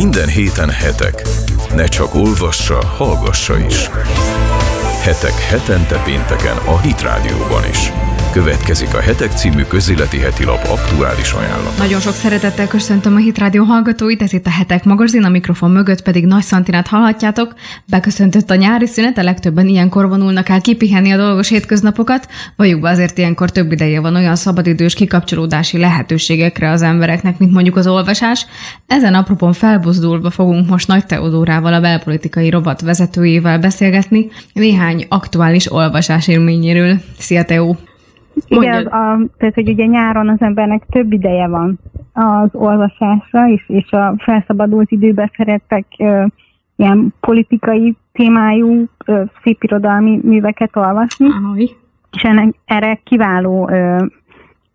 Minden héten hetek. Ne csak olvassa, hallgassa is. Hetek hetente pénteken a Hit Rádióban is. Következik a Hetek című közéleti heti lap aktuális ajánlat. Nagyon sok szeretettel köszöntöm a Hit Rádió hallgatóit, ez itt a Hetek magazin, a mikrofon mögött pedig Nagy Szantinát hallhatjátok. Beköszöntött a nyári szünet, a legtöbben ilyenkor vonulnak el kipihenni a dolgos hétköznapokat, valljuk be azért ilyenkor több ideje van olyan szabadidős kikapcsolódási lehetőségekre az embereknek, mint mondjuk az olvasás. Ezen apropon felbuzdulva fogunk most Nagy Teodórával, a belpolitikai rovat vezetőjével beszélgetni néhány aktuális olvasás élményéről. Szia Teó! Igen, a, tehát hogy ugye nyáron az embernek több ideje van az olvasásra, és, és a felszabadult időben szerettek ö, ilyen politikai témájú ö, szépirodalmi műveket olvasni. Ahogy. És ennek, erre kiváló ö,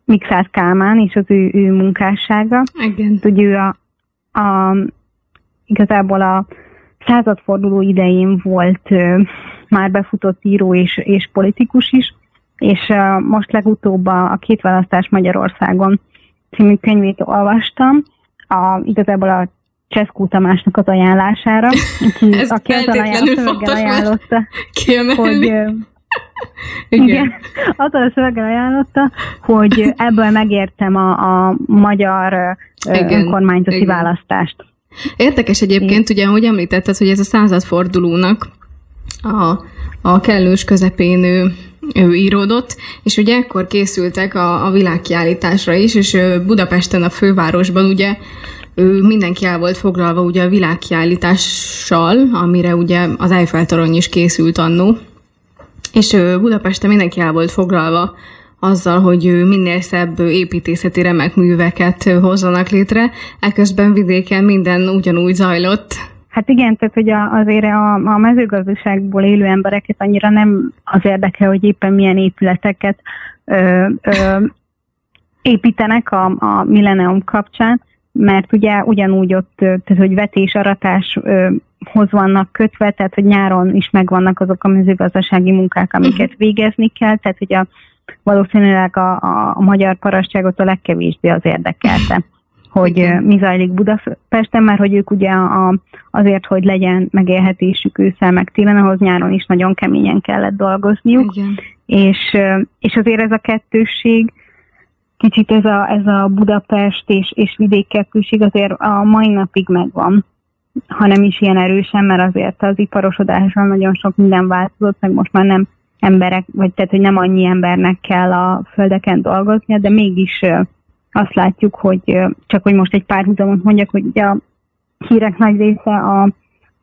Mixás Kálmán és az ő, ő munkássága. Igen. Ugye ő a, a, igazából a századforduló idején volt ö, már befutott író és, és politikus is, és most legutóbb a, Két választás Magyarországon című könyvét olvastam, a, igazából a Cseszkó Tamásnak az ajánlására, aki, Ez aki azzal ajánlotta, ajánlotta hogy igen. igen. Azzal a szöveggel ajánlotta, hogy ebből megértem a, a magyar igen, önkormányzati igen. választást. Érdekes egyébként, ugye, ahogy említetted, hogy ez a századfordulónak a, a kellős közepén ő ő íródott, és ugye ekkor készültek a, a világkiállításra is, és Budapesten, a fővárosban ugye ő mindenki el volt foglalva ugye a világkiállítással, amire ugye az Eiffel torony is készült annó, és Budapesten mindenki el volt foglalva azzal, hogy minél szebb építészeti remek műveket hozzanak létre, eközben vidéken minden ugyanúgy zajlott, Hát igen, tehát hogy a, azért a, a mezőgazdaságból élő embereket annyira nem az érdekel, hogy éppen milyen épületeket ö, ö, építenek a, a Millennium kapcsán, mert ugye ugyanúgy ott, tehát hogy vetés-aratáshoz vannak kötve, tehát hogy nyáron is megvannak azok a mezőgazdasági munkák, amiket mhm. végezni kell, tehát hogy a, valószínűleg a, a, a magyar parasztságot a legkevésbé az érdekelte hogy Igen. mi zajlik Budapesten, mert hogy ők ugye a, azért, hogy legyen megélhetésük ősszel meg télen, ahhoz nyáron is nagyon keményen kellett dolgozniuk. Igen. És, és azért ez a kettősség, kicsit ez a, ez a Budapest és, és vidék kettőség azért a mai napig megvan, hanem is ilyen erősen, mert azért az iparosodással nagyon sok minden változott, meg most már nem emberek, vagy tehát, hogy nem annyi embernek kell a földeken dolgoznia, de mégis azt látjuk, hogy csak hogy most egy párhuzamot mondjak, hogy ugye a hírek nagy része a,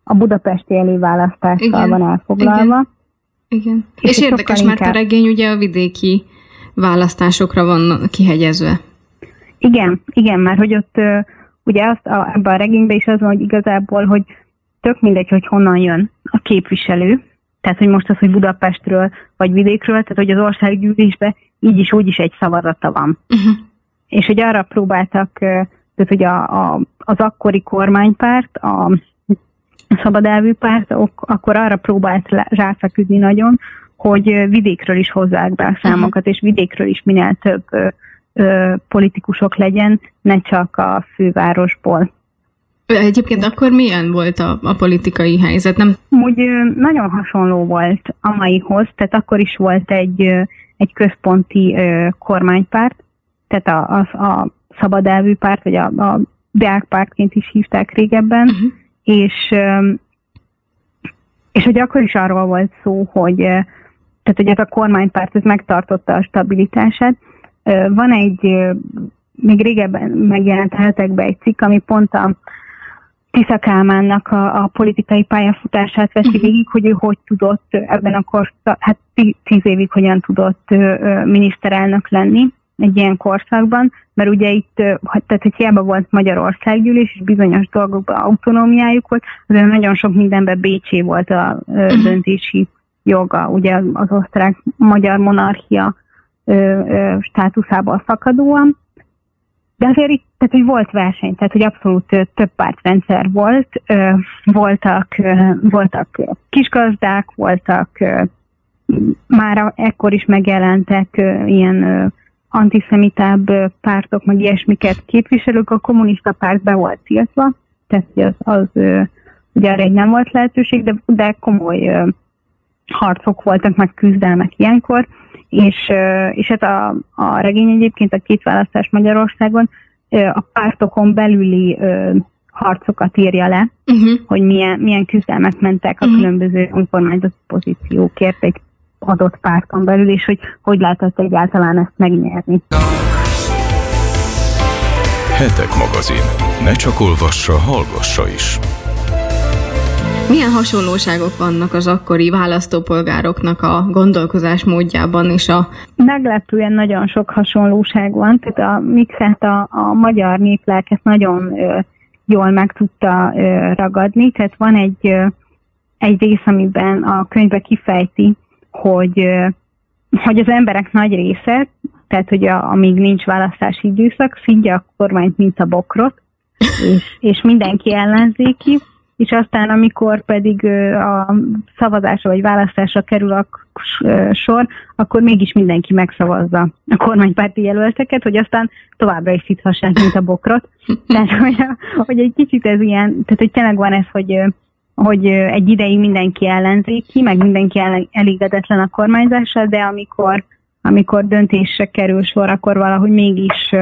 a budapesti előválasztással van elfoglalva. Igen. Igen. És, és érdekes, mert inkább... a regény ugye a vidéki választásokra van kihegyezve. Igen, igen, mert hogy ott ugye azt a, ebben a regényben is az van, hogy igazából, hogy tök mindegy, hogy honnan jön a képviselő, tehát, hogy most az, hogy Budapestről vagy vidékről, tehát, hogy az országgyűlésben így is, úgy is egy szavazata van. Uh-huh és hogy arra próbáltak, tehát hogy a, a, az akkori kormánypárt, a szabad elvű párt, akkor arra próbált ráfeküdni nagyon, hogy vidékről is hozzák be a számokat, és vidékről is minél több ö, ö, politikusok legyen, ne csak a fővárosból. Egyébként akkor milyen volt a, a politikai helyzet? Nem? Úgy nagyon hasonló volt a maihoz, tehát akkor is volt egy, egy központi kormánypárt, tehát a, a, a szabad elvű párt, vagy a, a pártként is hívták régebben, uh-huh. és, és hogy akkor is arról volt szó, hogy tehát hogy ez a kormánypárt ez megtartotta a stabilitását. Van egy, még régebben megjelent hetekben egy cikk, ami pont a Tisza Kálmánnak a, a politikai pályafutását veszi uh-huh. végig, hogy ő hogy tudott ebben a kor, hát tíz évig hogyan tudott miniszterelnök lenni egy ilyen korszakban, mert ugye itt, tehát hogy hiába volt Magyarországgyűlés, és bizonyos dolgokban autonómiájuk volt, azért nagyon sok mindenben Bécsé volt a uh-huh. döntési joga, ugye az osztrák-magyar monarchia státuszából szakadóan. De azért itt, tehát, hogy volt verseny, tehát, hogy abszolút több pártrendszer volt, voltak, voltak kisgazdák, voltak, már ekkor is megjelentek ilyen antiszemitább pártok, meg ilyesmiket képviselők, a kommunista párt be volt tiltva, tehát az, az ugye arra egy nem volt lehetőség, de, de komoly harcok voltak, meg küzdelmek ilyenkor, és, és hát a, a regény egyébként a két választás Magyarországon a pártokon belüli harcokat írja le, uh-huh. hogy milyen, milyen küzdelmek mentek a uh-huh. különböző önkormányzati pozíciókért egy adott párton belül, és hogy hogy lehetett egyáltalán ezt megnyerni. Hetek magazin. Ne csak olvassa, hallgassa is. Milyen hasonlóságok vannak az akkori választópolgároknak a gondolkozás módjában és a... Meglepően nagyon sok hasonlóság van, tehát a mixet a, a magyar néplelket nagyon ö, jól meg tudta ö, ragadni, tehát van egy, ö, egy rész, amiben a könyvbe kifejti, hogy, hogy az emberek nagy része, tehát hogy a, amíg nincs választási időszak, szintje a kormányt, mint a bokrot, és, és mindenki ellenzéki, és aztán amikor pedig a szavazásra vagy választásra kerül a sor, akkor mégis mindenki megszavazza a kormánypárti jelölteket, hogy aztán továbbra is szíthassák, mint a bokrot. Tehát, hogy, hogy egy kicsit ez ilyen, tehát hogy tényleg van ez, hogy hogy egy ideig mindenki ellenzéki, meg mindenki elégedetlen a kormányzással, de amikor, amikor döntésre kerül sor, akkor valahogy mégis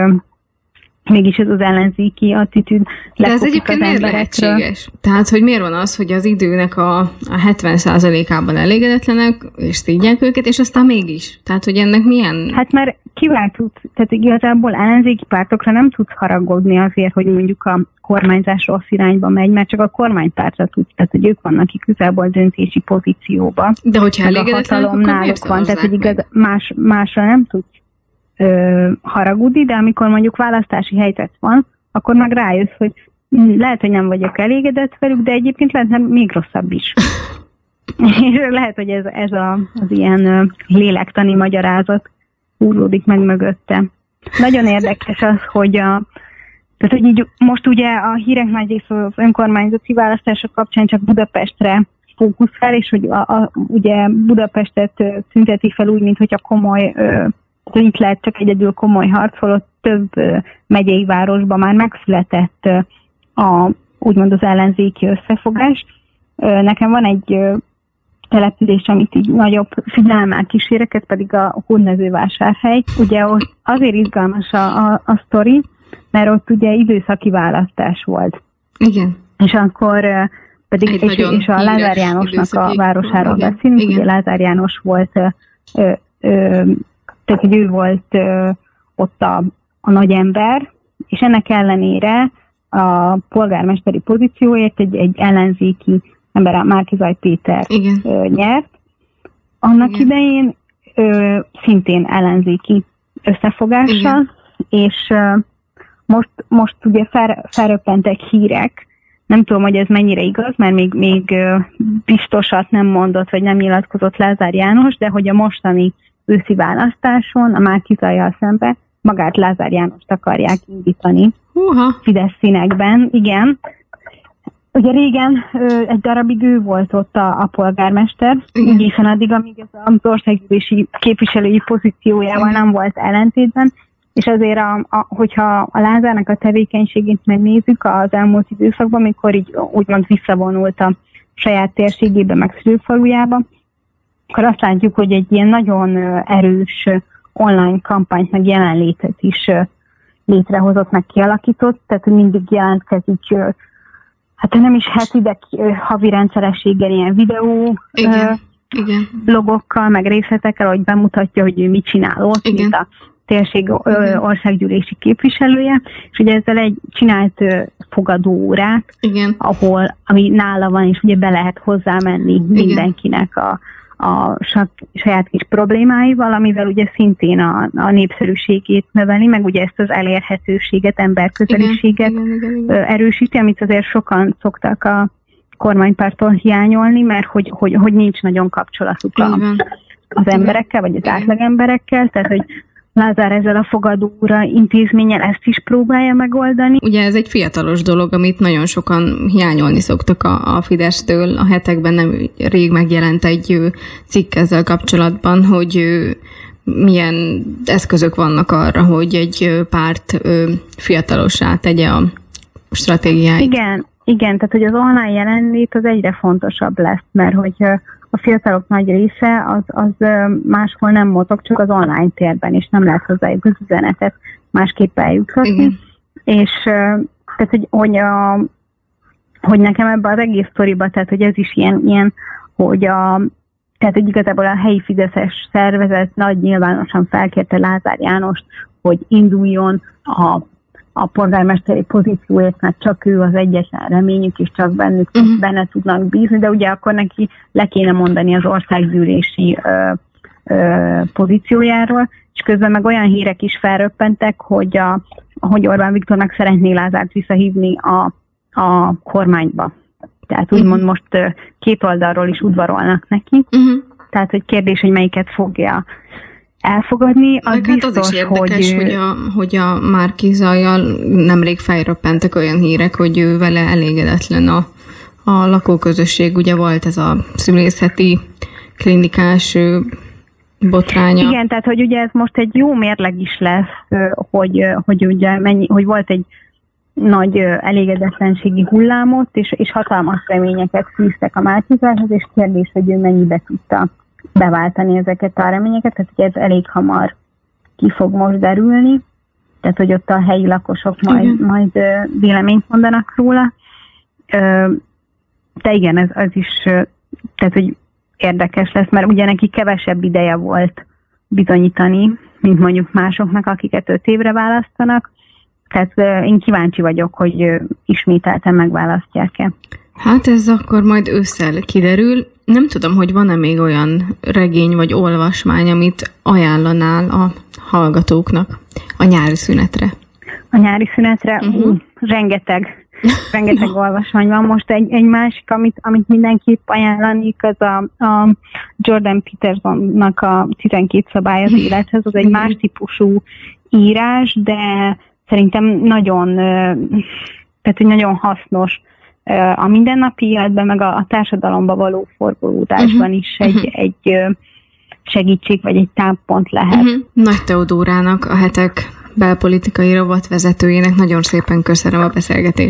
mégis ez az ellenzéki attitűd De ez egyébként miért lehetséges? Tehát, hogy miért van az, hogy az időnek a, a 70%-ában elégedetlenek, és szígyják őket, és aztán mégis? Tehát, hogy ennek milyen... Hát mert kivel tud, tehát igazából ellenzéki pártokra nem tudsz haragudni azért, hogy mondjuk a kormányzás rossz irányba megy, mert csak a kormánypártra tud, tehát hogy ők vannak igazából döntési pozícióba. De hogyha elégedetlenek, akkor náluk van, tehát hogy igaz, más, másra nem tudsz ö, haragudni, de amikor mondjuk választási helyzet van, akkor meg rájössz, hogy lehet, hogy nem vagyok elégedett velük, de egyébként lehetne még rosszabb is. És lehet, hogy ez, ez a, az ilyen lélektani magyarázat húzódik meg mögötte. Nagyon érdekes az, hogy a, tehát, hogy így most ugye a hírek nagy része az önkormányzati választások kapcsán csak Budapestre fókuszál, és hogy a, a, ugye Budapestet szünteti fel úgy, mint hogy a komoly ö, itt lehet csak egyedül komoly harc, holott több megyei városban már megszületett a, úgymond az ellenzéki összefogás. Nekem van egy település, amit így nagyobb figyelmel kísérek, ez pedig a Hódmezővásárhely. Ugye ott azért izgalmas a, a, a sztori, mert ott ugye időszaki választás volt. Igen. És akkor pedig, és, és a Lázár Jánosnak a városáról beszélünk, ugye Lázár János volt ö, ö, tehát hogy ő volt ö, ott a, a nagy ember, és ennek ellenére a polgármesteri pozícióért egy, egy ellenzéki ember, a Márkizaj Péter Igen. Ö, nyert. Annak Igen. idején ö, szintén ellenzéki összefogással, Igen. és ö, most, most ugye fel, felröppentek hírek, nem tudom, hogy ez mennyire igaz, mert még, még biztosat nem mondott, vagy nem nyilatkozott Lázár János, de hogy a mostani őszi választáson a Márkizajjal szembe magát Lázár Jánost akarják indítani uh-huh. Fidesz színekben, igen. Ugye régen egy darabig ő volt ott a, a polgármester, egészen addig, amíg ez az országgyűlési képviselői pozíciójával nem volt ellentétben, és azért, a, a, hogyha a Lázárnak a tevékenységét megnézzük az elmúlt időszakban, mikor így úgymond visszavonult a saját térségébe, meg szülőfalujába, akkor azt látjuk, hogy egy ilyen nagyon erős online kampányt, meg jelenlétet is létrehozott, meg kialakított, tehát mindig jelentkezik, hát nem is heti, de havi rendszerességgel ilyen videó igen, igen. blogokkal, meg részletekkel, hogy bemutatja, hogy ő mit csinál ott, igen. mint a térség országgyűlési képviselője, és ugye ezzel egy csinált fogadóórát, Igen. ahol, ami nála van, és ugye be lehet hozzá menni mindenkinek a, a saját kis problémáival, amivel ugye szintén a, a népszerűségét növeli, meg ugye ezt az elérhetőséget, emberközeliséget igen, igen, igen, igen. erősíti, amit azért sokan szoktak a kormánypártól hiányolni, mert hogy, hogy, hogy nincs nagyon kapcsolatuk a, az emberekkel, vagy az átlagemberekkel, tehát hogy Lázár ezzel a fogadóra intézménnyel ezt is próbálja megoldani. Ugye ez egy fiatalos dolog, amit nagyon sokan hiányolni szoktak a, a Fidesztől. A hetekben nem rég megjelent egy cikk ezzel kapcsolatban, hogy milyen eszközök vannak arra, hogy egy párt fiatalossá tegye a stratégiáit. Igen, igen, tehát hogy az online jelenlét az egyre fontosabb lesz, mert hogy a fiatalok nagy része az, az máshol nem mozog, csak az online térben, és nem lehet hozzájuk az üzenetet másképp eljuthatni. És tehát, hogy, hogy, a, hogy nekem ebbe az egész sztoriba, tehát, hogy ez is ilyen, ilyen hogy a, tehát, hogy igazából a helyi Fideszes szervezet nagy nyilvánosan felkérte Lázár Jánost, hogy induljon a a polgármesteri pozícióért, mert csak ő az egyetlen reményük, és csak bennük, uh-huh. benne tudnak bízni, de ugye akkor neki le kéne mondani az országgyűlési ö, ö, pozíciójáról, és közben meg olyan hírek is felröppentek, hogy, a, hogy Orbán Viktornak szeretné Lázárt visszahívni a, a kormányba. Tehát úgymond uh-huh. most két oldalról is udvarolnak neki. Uh-huh. Tehát, hogy kérdés, hogy melyiket fogja elfogadni. Az Meg biztos, hát az is érdekes, hogy, hogy a, hogy a Márki Zajjal nemrég fejröppentek olyan hírek, hogy ő vele elégedetlen a, a lakóközösség. Ugye volt ez a szülészeti klinikás botránya. Igen, tehát hogy ugye ez most egy jó mérleg is lesz, hogy, hogy ugye mennyi, hogy volt egy nagy elégedetlenségi hullámot, és, és hatalmas reményeket fűztek a Márkizárhoz, és kérdés, hogy ő mennyibe tudta beváltani ezeket a reményeket, tehát hogy ez elég hamar ki fog most derülni, tehát hogy ott a helyi lakosok majd, igen. majd véleményt mondanak róla. De igen, ez az is, tehát hogy érdekes lesz, mert ugye neki kevesebb ideje volt bizonyítani, mint mondjuk másoknak, akiket öt évre választanak. Tehát én kíváncsi vagyok, hogy ismételten megválasztják-e. Hát ez akkor majd ősszel kiderül. Nem tudom, hogy van-e még olyan regény vagy olvasmány, amit ajánlanál a hallgatóknak a nyári szünetre. A nyári szünetre? Uh-huh. Uh, rengeteg, rengeteg olvasmány van. Most egy, egy másik, amit, amit mindenképp ajánlanék, az a, a Jordan Petersonnak a 12 szabály az élethez. Az egy más típusú írás, de szerintem nagyon, tehát egy nagyon hasznos a mindennapi életben, meg a, a társadalomba való forgolódásban uh-huh. is egy, uh-huh. egy segítség, vagy egy támpont lehet. Uh-huh. Nagy Teodórának, a hetek belpolitikai rovat vezetőjének nagyon szépen köszönöm a beszélgetést.